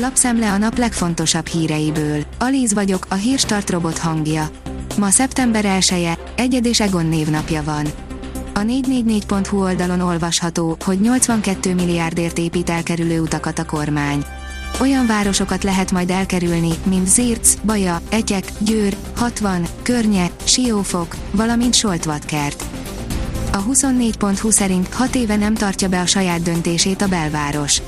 Lapszemle a nap legfontosabb híreiből. Alíz vagyok, a hírstart robot hangja. Ma szeptember 1 -e, Egyed és Egon névnapja van. A 444.hu oldalon olvasható, hogy 82 milliárdért épít elkerülő utakat a kormány. Olyan városokat lehet majd elkerülni, mint Zirc, Baja, Egyek, Győr, 60, Környe, Siófok, valamint Soltvatkert. A 24.hu szerint 6 éve nem tartja be a saját döntését a belváros.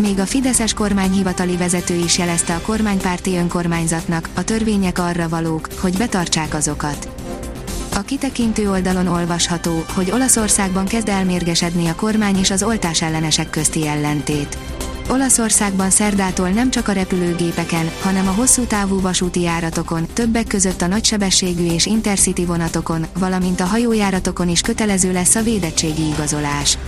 Még a Fideszes kormányhivatali vezető is jelezte a kormánypárti önkormányzatnak, a törvények arra valók, hogy betartsák azokat. A kitekintő oldalon olvasható, hogy Olaszországban kezd elmérgesedni a kormány és az oltás ellenesek közti ellentét. Olaszországban szerdától nem csak a repülőgépeken, hanem a hosszú távú vasúti járatokon, többek között a nagysebességű és intercity vonatokon, valamint a hajójáratokon is kötelező lesz a védettségi igazolás.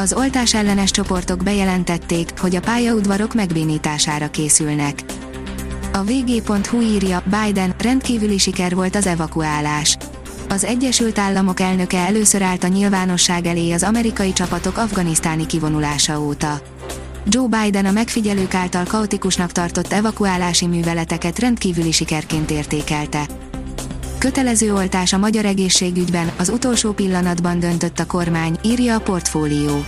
Az oltás ellenes csoportok bejelentették, hogy a pályaudvarok megbénítására készülnek. A vg.hu írja, Biden, rendkívüli siker volt az evakuálás. Az Egyesült Államok elnöke először állt a nyilvánosság elé az amerikai csapatok afganisztáni kivonulása óta. Joe Biden a megfigyelők által kaotikusnak tartott evakuálási műveleteket rendkívüli sikerként értékelte. Kötelező oltás a magyar egészségügyben, az utolsó pillanatban döntött a kormány, írja a portfólió.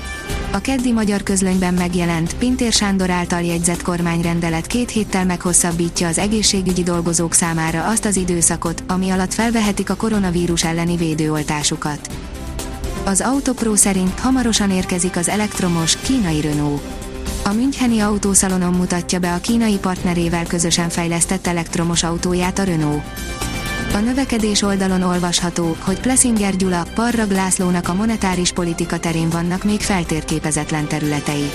A keddi magyar közlönyben megjelent, Pintér Sándor által jegyzett kormányrendelet két héttel meghosszabbítja az egészségügyi dolgozók számára azt az időszakot, ami alatt felvehetik a koronavírus elleni védőoltásukat. Az Autopro szerint hamarosan érkezik az elektromos, kínai Renault. A Müncheni autószalonon mutatja be a kínai partnerével közösen fejlesztett elektromos autóját a Renault. A növekedés oldalon olvasható, hogy Plessinger Gyula, Parrag Lászlónak a monetáris politika terén vannak még feltérképezetlen területei.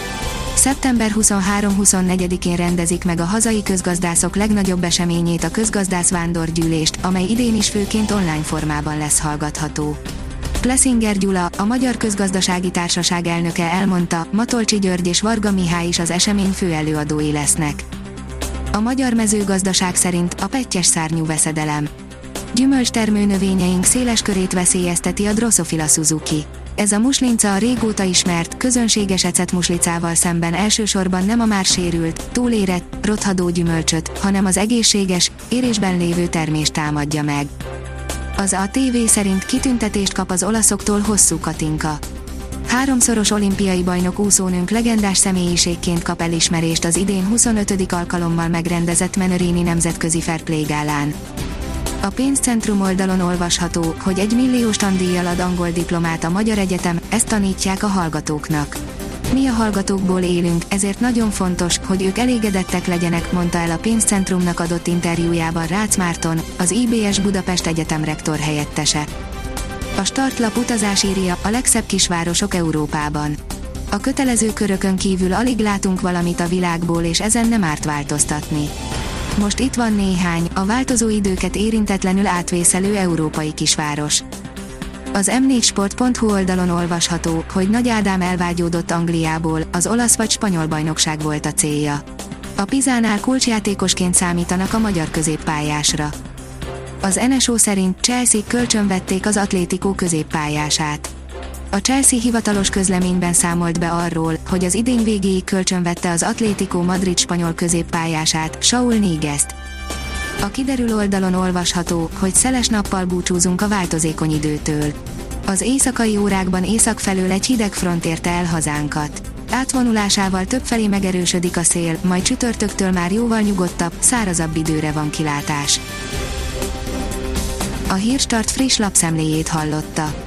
Szeptember 23-24-én rendezik meg a hazai közgazdászok legnagyobb eseményét a közgazdász vándorgyűlést, amely idén is főként online formában lesz hallgatható. Plessinger Gyula, a Magyar Közgazdasági Társaság elnöke elmondta, Matolcsi György és Varga Mihály is az esemény főelőadói lesznek. A magyar mezőgazdaság szerint a pettyes szárnyú veszedelem. Gyümölcstermő növényeink széles körét veszélyezteti a Drosophila Suzuki. Ez a muslinca a régóta ismert, közönséges ecetmuslicával szemben elsősorban nem a már sérült, túlérett, rothadó gyümölcsöt, hanem az egészséges, érésben lévő termést támadja meg. Az ATV szerint kitüntetést kap az olaszoktól hosszú Katinka. Háromszoros olimpiai bajnok úszónőnk legendás személyiségként kap elismerést az idén 25. alkalommal megrendezett Menörini Nemzetközi Fairplay gálán. A pénzcentrum oldalon olvasható, hogy egy milliós tandíjjal ad angol diplomát a Magyar Egyetem, ezt tanítják a hallgatóknak. Mi a hallgatókból élünk, ezért nagyon fontos, hogy ők elégedettek legyenek, mondta el a pénzcentrumnak adott interjújában Rácz Márton, az IBS Budapest Egyetem rektor helyettese. A startlap utazás írja a legszebb kisvárosok Európában. A kötelező körökön kívül alig látunk valamit a világból és ezen nem árt változtatni. Most itt van néhány, a változó időket érintetlenül átvészelő európai kisváros. Az m4sport.hu oldalon olvasható, hogy Nagy Ádám elvágyódott Angliából, az olasz vagy spanyol bajnokság volt a célja. A Pizánál kulcsjátékosként számítanak a magyar középpályásra. Az NSO szerint Chelsea kölcsönvették az Atlético középpályását. A Chelsea hivatalos közleményben számolt be arról, hogy az idény végéig kölcsönvette az Atlético Madrid spanyol középpályását, Saul Nígezt. A kiderül oldalon olvasható, hogy szeles nappal búcsúzunk a változékony időtől. Az éjszakai órákban észak felől egy hideg front érte el hazánkat. Átvonulásával többfelé megerősödik a szél, majd csütörtöktől már jóval nyugodtabb, szárazabb időre van kilátás. A Hírstart friss lapszemléjét hallotta.